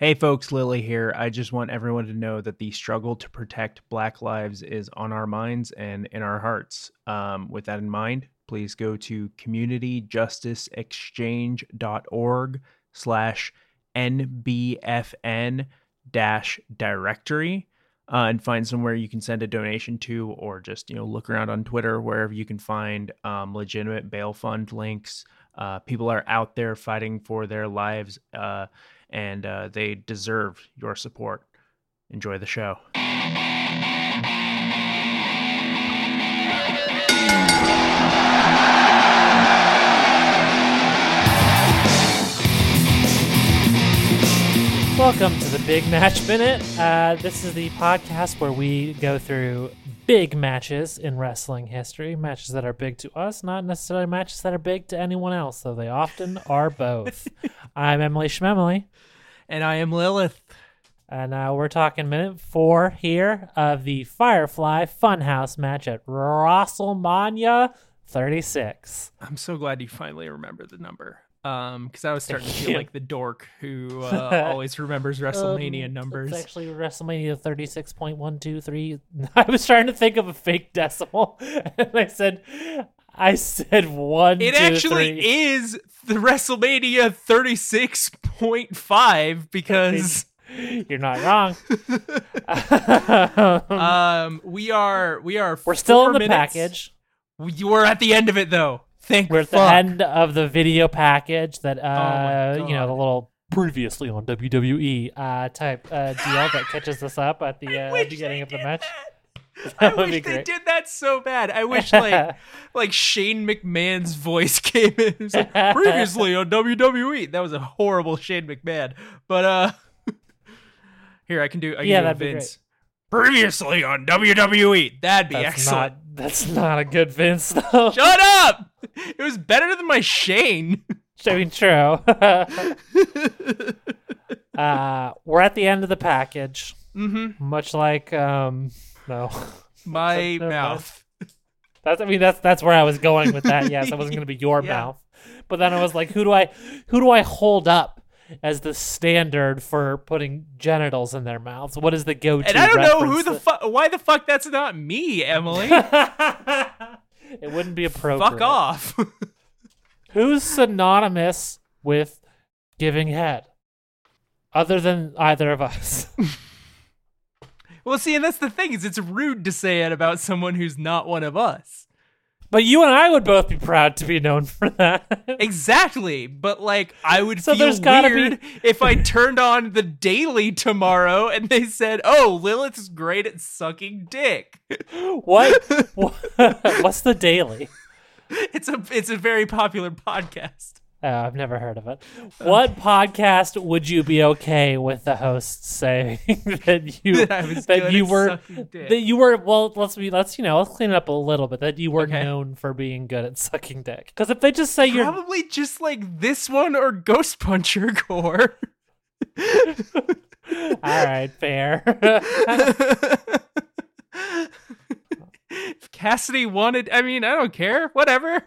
Hey folks, Lily here. I just want everyone to know that the struggle to protect Black lives is on our minds and in our hearts. Um, with that in mind, please go to communityjusticeexchange.org slash NBFN dash directory uh, and find somewhere you can send a donation to or just, you know, look around on Twitter, wherever you can find um, legitimate bail fund links. Uh, people are out there fighting for their lives. Uh, and uh, they deserve your support. Enjoy the show. Welcome to the Big Match Minute. Uh, this is the podcast where we go through big matches in wrestling history, matches that are big to us, not necessarily matches that are big to anyone else, though they often are both. I'm Emily Schmemily. And I am Lilith. And uh, we're talking minute four here of the Firefly Funhouse match at WrestleMania 36. I'm so glad you finally remember the number. Um, because I was starting to feel like the dork who uh, always remembers WrestleMania um, numbers. It's actually WrestleMania 36.123. I was trying to think of a fake decimal, and I said, I said one. It two, actually three. is the WrestleMania 36.5 because you're not wrong. um, we are we are we're still in the minutes. package. We, we're at the end of it though. Thank we're at fuck. the end of the video package that uh oh you know the little previously on WWE uh type uh deal that catches us up at the uh, beginning of the match. That. I wish they did that so bad. I wish like like Shane McMahon's voice came in. Like, Previously on WWE, that was a horrible Shane McMahon. But uh, here I can do. I can yeah, do that'd Vince. Be great. Previously on WWE, that'd be that's excellent. Not, that's not a good Vince though. Shut up! It was better than my Shane. I mean, true. uh, we're at the end of the package. Mm-hmm. Much like um no. My mouth. That's I mean that's that's where I was going with that. Yes, it wasn't going to be your yeah. mouth. But then I was like who do I who do I hold up as the standard for putting genitals in their mouths? What is the go-to And I don't know who the fuck why the fuck that's not me, Emily. It wouldn't be appropriate. Fuck off. Who's synonymous with giving head? Other than either of us. Well, see, and that's the thing is, it's rude to say it about someone who's not one of us. But you and I would both be proud to be known for that. exactly. But like, I would so feel weird be... if I turned on the Daily tomorrow and they said, "Oh, Lilith's great at sucking dick." What? What's the Daily? It's a it's a very popular podcast. Oh, I've never heard of it. What podcast would you be okay with the host saying that you that, that you were that you were well? Let's be let's you know let's clean it up a little bit. That you were okay. known for being good at sucking dick. Because if they just say you're probably just like this one or Ghost Puncher Corps. All right, fair. Cassidy wanted, I mean, I don't care. Whatever.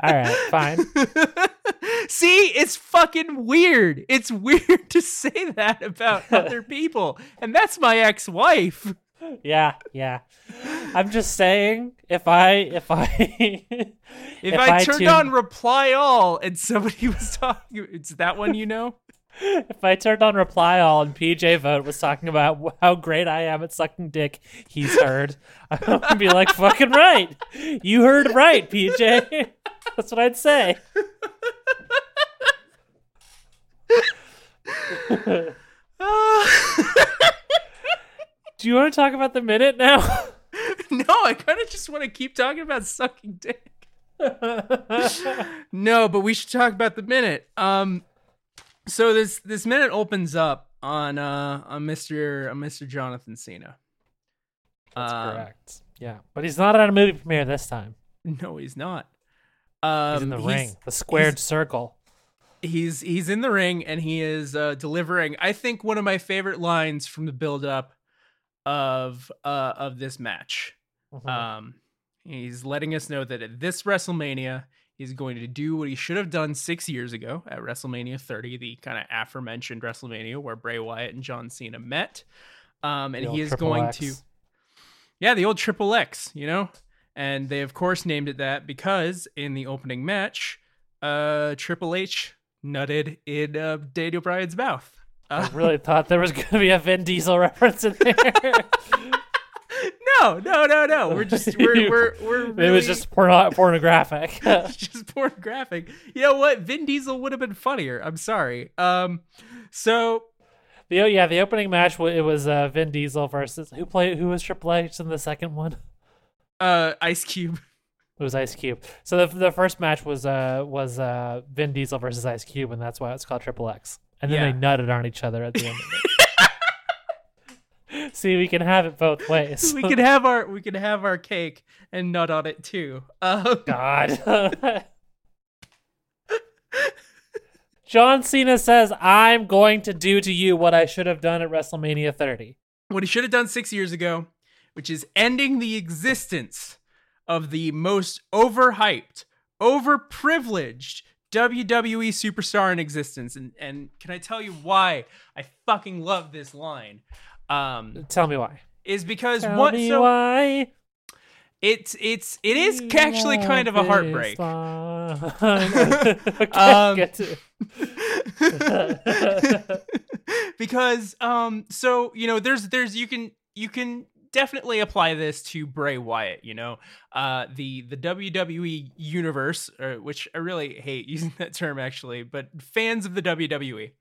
All right, fine. See, it's fucking weird. It's weird to say that about other people. And that's my ex-wife. Yeah, yeah. I'm just saying if I if I if, if I, I turned tune... on reply all and somebody was talking it's that one you know? If I turned on reply all and PJ Vogt was talking about how great I am at sucking dick, he's heard. I would be like, fucking right. You heard right, PJ. That's what I'd say. Do you want to talk about the minute now? no, I kind of just want to keep talking about sucking dick. no, but we should talk about the minute. Um, so this this minute opens up on uh on Mr. on Mr. Jonathan Cena. That's um, correct. Yeah, but he's not at a movie premiere this time. No, he's not. Um, he's in the ring, the squared circle. He's he's in the ring and he is uh, delivering. I think one of my favorite lines from the build up of uh of this match. Mm-hmm. Um, he's letting us know that at this WrestleMania He's going to do what he should have done six years ago at WrestleMania 30, the kind of aforementioned WrestleMania where Bray Wyatt and John Cena met. Um, and he is going X. to, yeah, the old Triple X, you know? And they, of course, named it that because in the opening match, uh, Triple H nutted in uh, Daniel Bryan's mouth. I Uh, really thought there was going to be a Vin Diesel reference in there. no, no, no, no. We're just, we're, we're, we're really, It was just porno- pornographic. just pornographic. You know what? Vin Diesel would have been funnier. I'm sorry. Um, so the oh, yeah, the opening match it was uh, Vin Diesel versus who played who was Triple H in the second one. uh, Ice Cube. It was Ice Cube. So the the first match was uh was uh Vin Diesel versus Ice Cube, and that's why it's called Triple X. And then Yeah. they nutted on each other at the end of it. See, we can have it both ways. we can have our we can have our cake and nut on it too. Um, God. John Cena says, "I'm going to do to you what I should have done at WrestleMania 30." what he should have done six years ago, which is ending the existence of the most overhyped, overprivileged WWE superstar in existence. And and can I tell you why I fucking love this line? Um, Tell me why. is because Tell what me so why. it's it's it is actually kind of a heartbreak. okay, Um, get to because um so you know there's there's you can you can definitely apply this to Bray Wyatt, you know. Uh the the WWE universe uh, which I really hate using that term actually, but fans of the WWE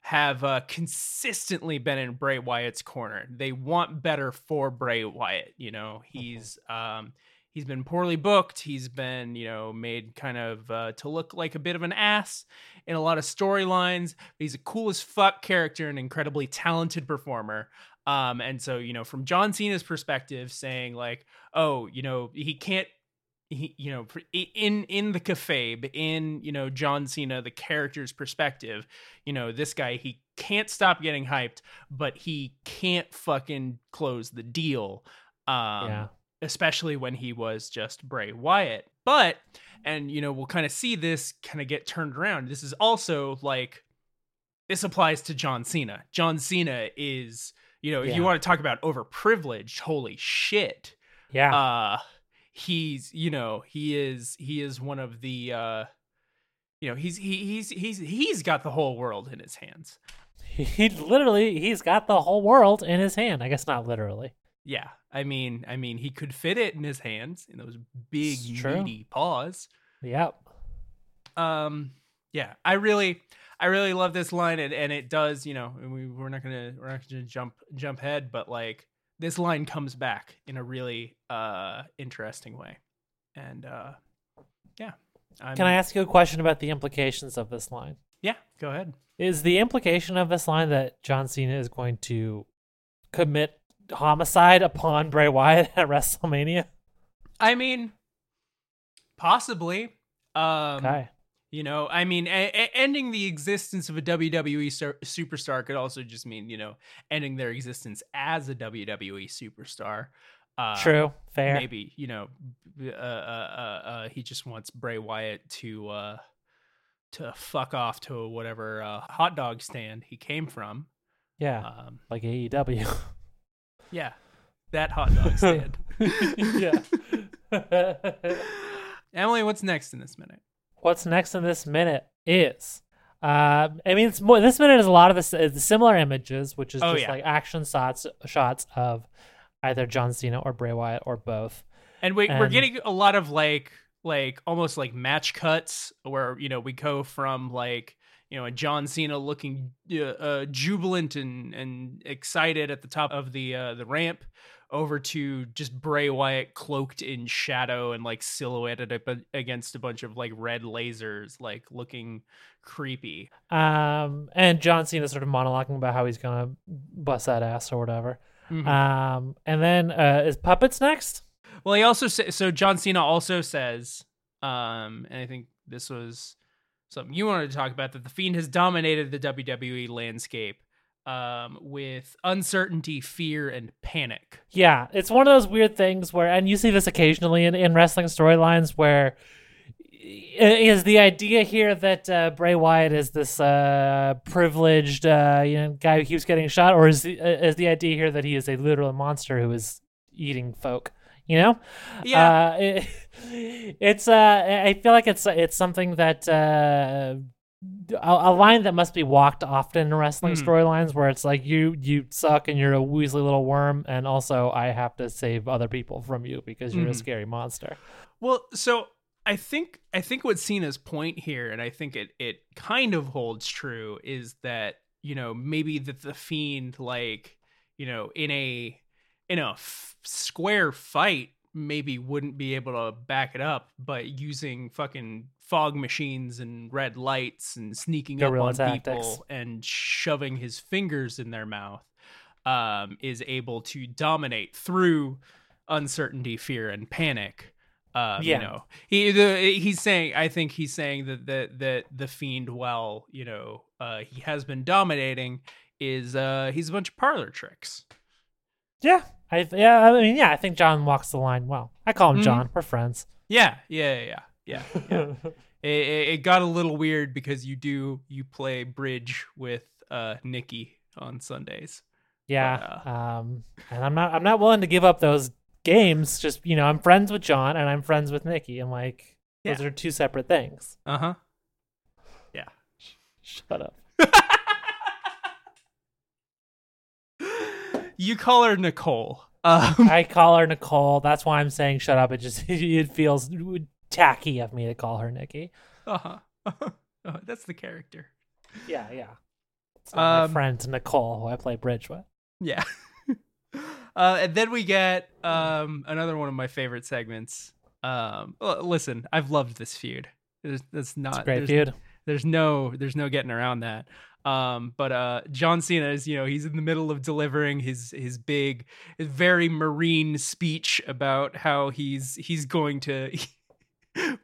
have uh, consistently been in Bray Wyatt's corner. They want better for Bray Wyatt, you know. He's um he's been poorly booked. He's been, you know, made kind of uh, to look like a bit of an ass in a lot of storylines. He's a cool as fuck character and incredibly talented performer. Um, and so, you know, from John Cena's perspective, saying like, oh, you know, he can't. He, you know, in in the kayfabe, in you know John Cena, the character's perspective, you know, this guy he can't stop getting hyped, but he can't fucking close the deal. Um, Yeah. especially when he was just Bray Wyatt. But, and you know, we'll kind of see this kind of get turned around. This is also like, this applies to John Cena. John Cena is, you know, if you want to talk about overprivileged, holy shit. yeah. Uh, he's, you know, he is, he is one of the, uh, you know, he's, he, he's, he's, he's got the whole world in his hands. he literally he's got the whole world in his hand. I guess not literally. Yeah. I mean, I mean, he could fit it in his hands in those big, meaty paws. Yep. um yeah i really i really love this line and, and it does you know and we, we're not gonna we're not gonna jump jump head but like this line comes back in a really uh interesting way and uh yeah I'm, Can I ask you a question about the implications of this line? yeah go ahead Is the implication of this line that John Cena is going to commit homicide upon Bray Wyatt at WrestleMania? i mean possibly um Okay. You know, I mean, a- a- ending the existence of a WWE sur- superstar could also just mean, you know, ending their existence as a WWE superstar. Uh, True. Fair. Maybe you know, uh, uh, uh, uh, he just wants Bray Wyatt to uh, to fuck off to whatever uh, hot dog stand he came from. Yeah. Um, like AEW. yeah, that hot dog stand. yeah. Emily, what's next in this minute? What's next in this minute is, uh, I mean, it's more. This minute is a lot of the, uh, similar images, which is Oh, just yeah. like action shots, shots of either John Cena or Bray Wyatt or both. And we, we're getting a lot of like like almost like match cuts where you know we go from like you know a John Cena looking uh, uh, jubilant and and excited at the top of the uh, the ramp over to just Bray Wyatt cloaked in shadow and like silhouetted up against a bunch of like red lasers like looking creepy. Um, and John Cena sort of monologuing about how he's gonna bust that ass or whatever. Mhm. Um, and then uh, is puppets next? Well, he also sa- so John Cena also says, um, and I think this was something you wanted to talk about that the Fiend has dominated the WWE landscape um, with uncertainty, fear, and panic. Yeah, it's one of those weird things where, and you see this occasionally in, in wrestling storylines where is the idea here that uh, Bray Wyatt is this uh, privileged uh, you know guy who keeps getting shot, or is the, uh, is the idea here that he is a literal monster who is eating folk? You know, Yeah. Uh, it, it's uh, I feel like it's it's something that uh, a, line that must be walked often in wrestling Mhm. storylines, where it's like you you suck and you're a weaselly little worm, and also I have to save other people from you because you're a Mhm. scary monster. Well, so I think I think what Cena's point here, and I think it it kind of holds true, is that you know maybe that the fiend like you know in a in a f- square fight maybe wouldn't be able to back it up, but using fucking fog machines and red lights and sneaking Guerrilla up on tactics. people and shoving his fingers in their mouth um, is able to dominate through uncertainty, fear, and panic. Um, Yeah. You know, he the, he's saying. I think he's saying that that that the fiend, well, you know, uh, he has been dominating, is uh, he's a bunch of parlor tricks. Yeah, I yeah, I mean, yeah, I think John walks the line well. I call him Mhm. John. We're friends. Yeah, yeah, yeah, yeah. yeah. it, it, got a little weird because you do you play bridge with uh Nikki on Sundays. yeah, um, and I'm not I'm not willing to give up those games. Just you know, I'm friends with John and I'm friends with Nikki. I'm like, those are two separate things. Uh huh. Yeah. Shut up. you call her Nicole. Um, I call her Nicole. That's why I'm saying shut up. It just it feels tacky of me to call her Nikki. uh-huh. Uh, that's the character. Yeah, yeah. It's not Um, my friend Nicole, who I play bridge with. Yeah. uh, and then we get um, another one of my favorite segments. Um, listen, I've loved this feud. There's, that's not It's a great there's, feud. there's no there's no getting around that. Um, but uh, John Cena is you know he's in the middle of delivering his his big, very marine speech about how he's he's going to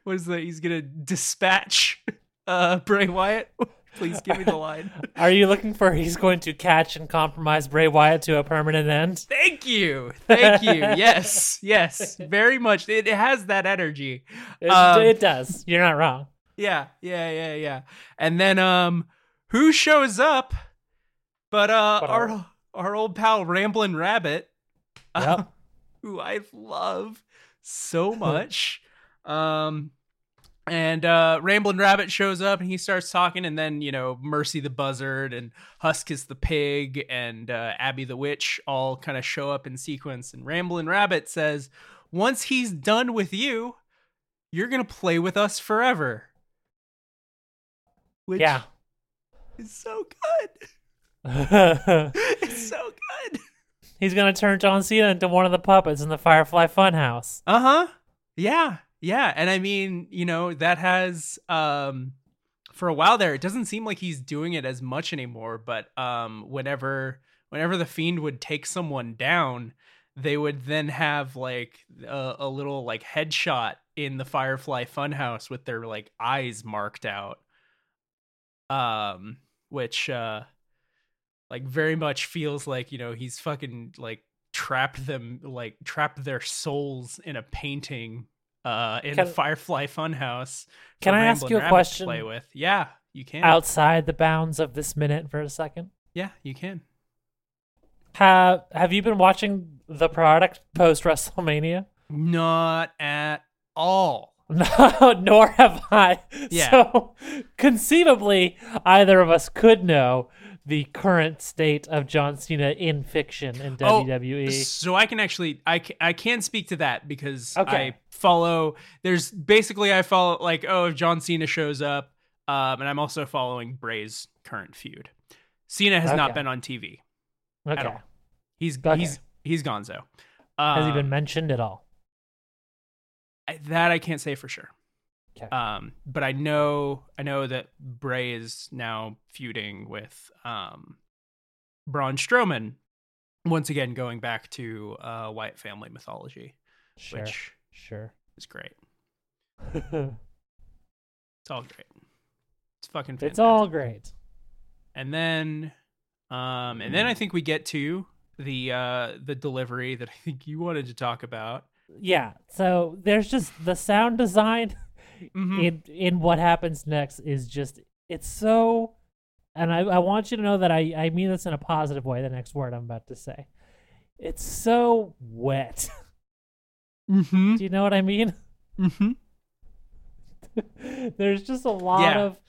what is that? He's gonna dispatch uh, Bray Wyatt. Please give me the line. Are you looking for he's going to catch and compromise Bray Wyatt to a permanent end? Thank you. Thank you. Yes. Yes. Very much. It, it has that energy. It, Um, it does. You're not wrong. Yeah. Yeah. Yeah. Yeah. And then um who shows up but uh But our our- old pal Ramblin' Rabbit. uh, who I love so much. um and uh Ramblin' Rabbit shows up and he starts talking and then, you know, Mercy the Buzzard and Huskus the Pig and uh, Abby the Witch all kind of show up in sequence and Ramblin' Rabbit says, "Once he's done with you, you're going to play with us forever." Which Yeah. is so good. It's so good. he's going to turn John Cena into one of the puppets in the Firefly Funhouse. Uh huh. Yeah. Yeah. And I mean, you know, that has um for a while there, it doesn't seem like he's doing it as much anymore, but um whenever whenever the fiend would take someone down, they would then have like a, a little like headshot in the Firefly Funhouse with their like eyes marked out. Um which uh like very much feels like, you know, he's fucking like trapped them like trapped their souls in a painting uh in Can- the Firefly Funhouse. Can I ask you a question? Play with. Yeah, you can. Outside the bounds of this minute for a second. Yeah, you can. Have Have you been watching the product post WrestleMania? Not at all. No, nor have I. Yeah. So conceivably, either of us could know the current state of John Cena in fiction in E. Oh, WWE. So I can actually I can, I can speak to that because Okay. I follow there's basically I follow like oh if John Cena shows up um and I'm also following Bray's current feud. Cena has not been on TV. okay. all. He's Okay. he's he's gonzo. Has he Um, been mentioned at all? I- that I can't say for sure. Okay. Um, but I know I know that Bray is now feuding with um, Braun Strowman. Once again, going back to uh, Wyatt family mythology, sure. which Sure. It's great. It's all great. It's fucking. it's all great. And then, um, and then I think we get to the uh the delivery that I think you wanted to talk about. Yeah. So there's just the sound design Mhm. in in what happens next is just it's so and I, I want you to know that I, I mean this in a positive way, the next word I'm about to say. It's so wet. Mm-hmm. Do you know what I mean? Mm-hmm. there's just a lot Yeah. of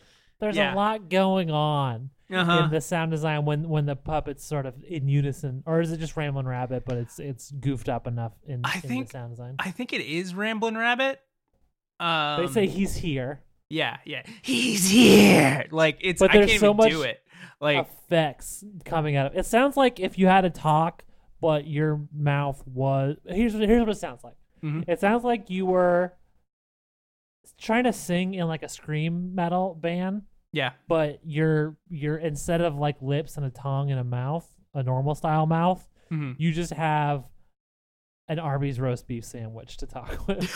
there's Yeah. a lot going on Uh-huh. in the sound design when when the puppets sort of in unison or is it just Ramblin' Rabbit but it's it's goofed up enough in, I in think- the sound design. I think it is Ramblin' Rabbit. Um, they say he's here. yeah, yeah, he's here. Like it's, But I there's can't so even much do it. Like, effects coming out of it. sounds like if you had to talk, but your mouth was here's here's what it sounds like. Mhm. It sounds like you were trying to sing in like a scream metal band, yeah, but you're you're instead of like lips and a tongue and a mouth, a normal style mouth, Mhm. you just have an Arby's roast beef sandwich to talk with.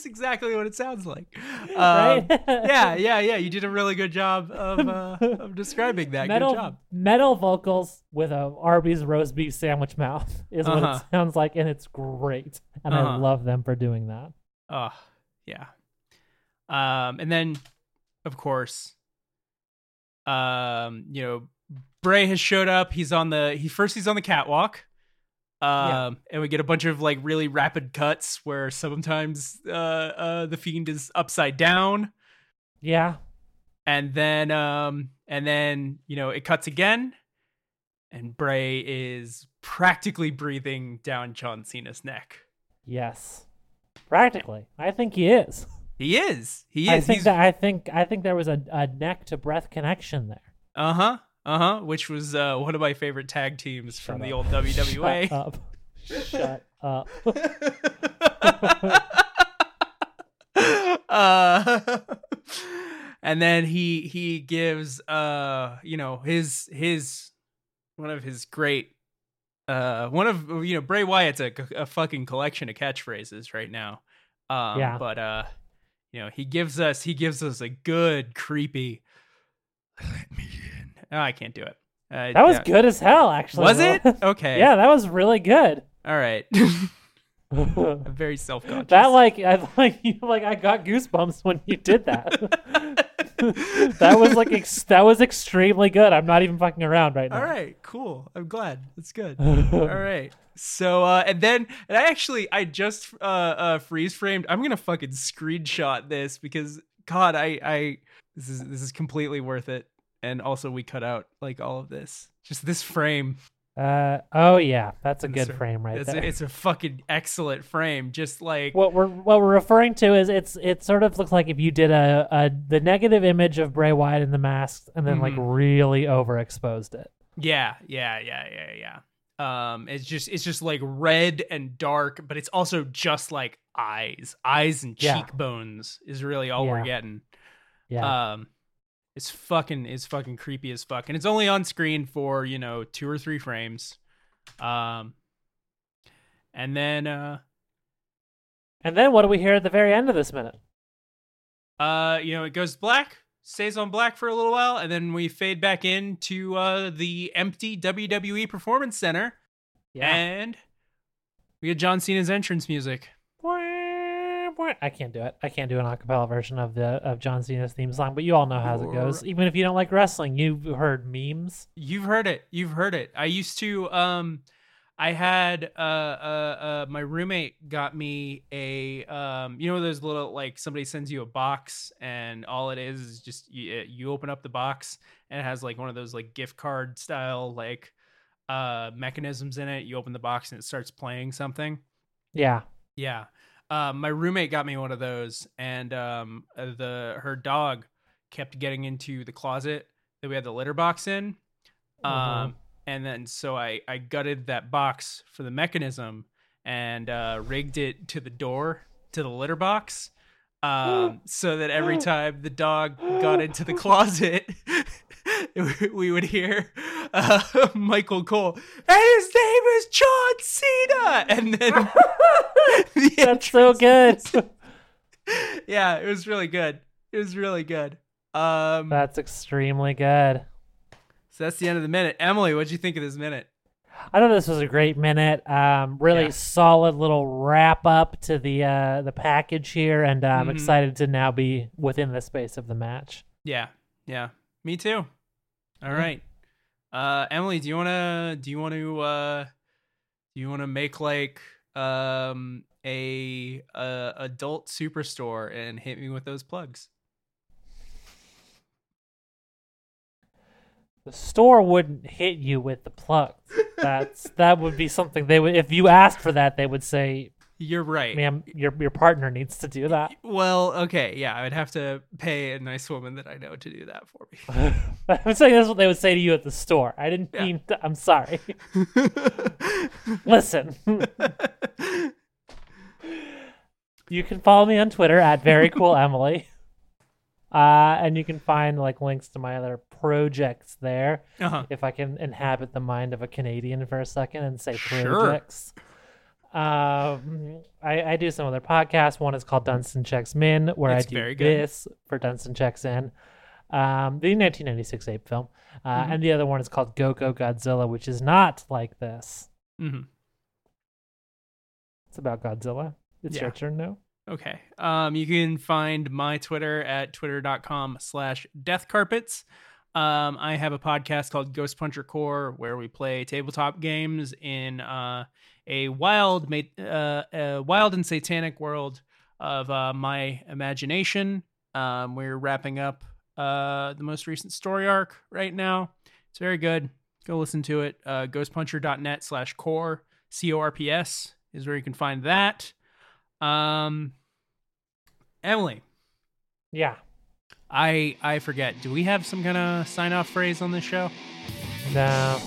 Is exactly what it sounds like. right? Um, yeah, yeah, yeah. You did a really good job of uh, of describing that. metal Good job. metal vocals with a Arby's roast beef sandwich mouth is what Uh-huh. it sounds like, and it's great. And I Uh-huh. love them for doing that. Oh, yeah. Um, and then, of course, um, you know, Bray has showed up. He's on the he first he's on the catwalk. Um, Yeah. and we get a bunch of like really rapid cuts where sometimes uh, uh the fiend is upside down, Yeah, and then um and then you know it cuts again, and Bray is practically breathing down John Cena's neck. yes, practically. I think he is. He is. He I is. think He's that I think I think there was a, a neck to breath connection there. Uh huh. Uh huh. Which was uh, one of my favorite tag teams from Shut the up. old WWA. Shut up. Shut up. uh, and then he he gives uh you know his his one of his great uh one of you know Bray Wyatt's a, a fucking collection of catchphrases right now. Um, Yeah. But uh, you know he gives us he gives us a good creepy. Let me. Oh, I can't do it. Uh, That was yeah. good as hell, actually. Was it? Okay. yeah, that was really good. All right. I'm very self conscious. that like I like you like I got goosebumps when you did that. that was like ex- that was extremely good. I'm not even fucking around right now. All right, cool. I'm glad. That's good. All right. So uh and then and I actually I just uh uh freeze framed. I'm going to fucking screenshot this because god, I I this is this is completely worth it. And also we cut out like all of this. Just this frame. Uh oh yeah, that's a good frame right it's there. A, it's a fucking excellent frame. Just like what we're what we're referring to is it's it sort of looks like if you did a, a the negative image of Bray Wyatt in the mask and then like Mhm. really overexposed it. Yeah, yeah, yeah, yeah, yeah. Um, it's just it's just like red and dark, but it's also just like eyes, eyes and Yeah. cheekbones is really all we're getting. Yeah. Um, it's fucking it's fucking creepy as fuck, and it's only on screen for you know two or three frames. Um, and then uh, and then what do we hear at the very end of this minute? uh, you know it goes black, stays on black for a little while, and then we fade back into uh the empty WWE Performance Center. Yeah. And we get John Cena's entrance music. I can't do it. I can't do an acapella version of the of John Cena's theme song, but you all know how it goes. Even if you don't like wrestling, you've heard memes. You've heard it. You've heard it. I used to um I had uh uh, uh my roommate got me a um you know those little like somebody sends you a box and all it is is just you, you open up the box and it has like one of those like gift card style like uh mechanisms in it. You open the box and it starts playing something. Yeah. Yeah. Um, my roommate got me one of those, and um, uh, the her dog kept getting into the closet that we had the litter box in. Um, Mhm. and then so I I gutted that box for the mechanism and uh, rigged it to the door to the litter box, um, so that every time the dog got into the closet, we would hear uh, Michael Cole, and his name is John Cena, and then the That's so good. yeah, it was really good. It was really good. Um, That's extremely good. so that's the end of the minute. Emily, what'd you think of this minute? I thought this was a great minute. Um, really Yeah. solid little wrap up to the uh, the package here, and uh, I'm Mhm. excited to now be within the space of the match. Yeah, yeah, me too. All Yeah. right, uh, Emily, do you wanna do you want to uh, do you want to make like um a, a adult superstore and hit me with those plugs? The store wouldn't hit you with the plugs. That's that would be something they would if you asked for that they would say, You're right. "Ma'am, your your partner needs to do that." Well, okay, yeah, I would have to pay a nice woman that I know to do that for me. I'm saying that's what they would say to you at the store. I didn't Yeah. mean. To, I'm sorry. Listen, you can follow me on Twitter at very cool Emily, uh, and you can find like links to my other projects there. uh-huh. If I can inhabit the mind of a Canadian for a second and say Sure. Um, I, I do some other podcasts. One is called Dunstan Checks In, where It's I do very good. this for Dunstan Checks In, um, the 1996 ape film, uh, Mhm. and the other one is called Go Go Godzilla, which is not like this. hmm It's about Godzilla. It's Yeah. your turn now. Okay. Um, you can find my Twitter at twitter.com slash deathcarpets. Um, I have a podcast called Ghost Puncher Corps where we play tabletop games in uh, a wild, uh, a wild and satanic world of uh, my imagination. Um, we're wrapping up uh, the most recent story arc right now. It's very good. Go listen to it. Uh, ghostpuncher.net slash core, C O R P S is where you can find that. Um, Emily, Yeah. I I forget. Do we have some kind of sign off phrase on this show? No.